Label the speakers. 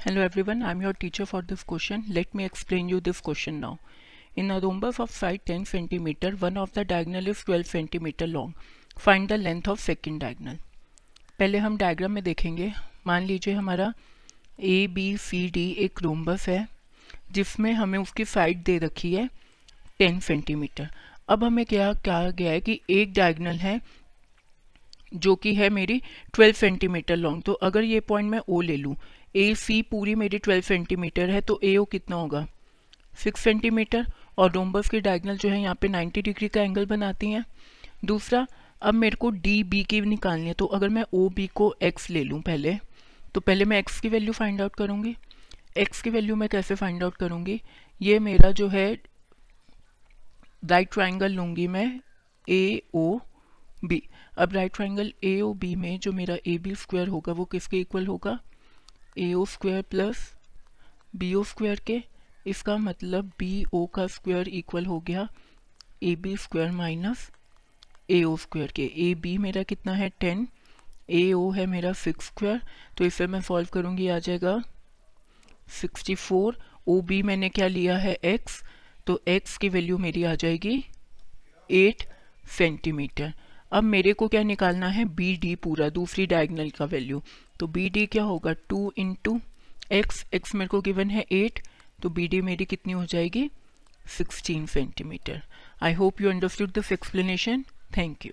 Speaker 1: Hello everyone I am your teacher for this question let me explain you this question now in a rhombus of side ten centimetre one of the diagonal is twelve centimetre long find the length of second diagonal पहले हम diagram में देखेंगे। मान लीजिए हमारा A B C D एक rhombus है, जिसमें हमें उसकी साइड दे रखी है टेन सेंटीमीटर अब हमें क्या कहा गया है कि एक डायगनल है, जो कि है मेरी ट्वेल्व सेंटीमीटर लॉन्ग तो अगर ये पॉइंट मैं ओ ले लूँ ए सी पूरी मेरी 12 सेंटीमीटर है तो ए ओ कितना होगा? 6 सेंटीमीटर और डोम्बस की डायगनल जो है यहाँ पे 90 डिग्री का एंगल बनाती हैं। दूसरा, अब मेरे को डी बी की निकालनी है तो अगर मैं ओ बी को एक्स ले लूँ पहले तो पहले मैं एक्स की वैल्यू फाइंड आउट करूँगी। एक्स की वैल्यू मैं कैसे फाइंड आउट करूँगी? ये मेरा जो है राइट ट्राइंगल लूँगी मैं ए ओ बी अब right triangle A O B में जो मेरा ए बी स्क्वायर होगा, वो किसके इक्वल होगा? A O square plus B O square के, इसका मतलब बी ओ का स्क्वायर इक्वल हो गया A B square minus A O square के। ए बी मेरा कितना है? टेन ए ओ है मेरा सिक्स स्क्वायर तो इसे मैं सॉल्व करूँगी, आ जाएगा सिक्सटी फोर ओ बी मैंने क्या लिया है? एक्स तो एक्स की वैल्यू मेरी आ जाएगी एट सेंटीमीटर अब मेरे को क्या निकालना है? बी डी पूरा, दूसरी डायगनल का वैल्यू तो बी डी क्या होगा? Two in two x x मेरे को गिवन है एट तो बी डी मेरी कितनी हो जाएगी? Sixteen centimetre I hope you understood this explanation thank you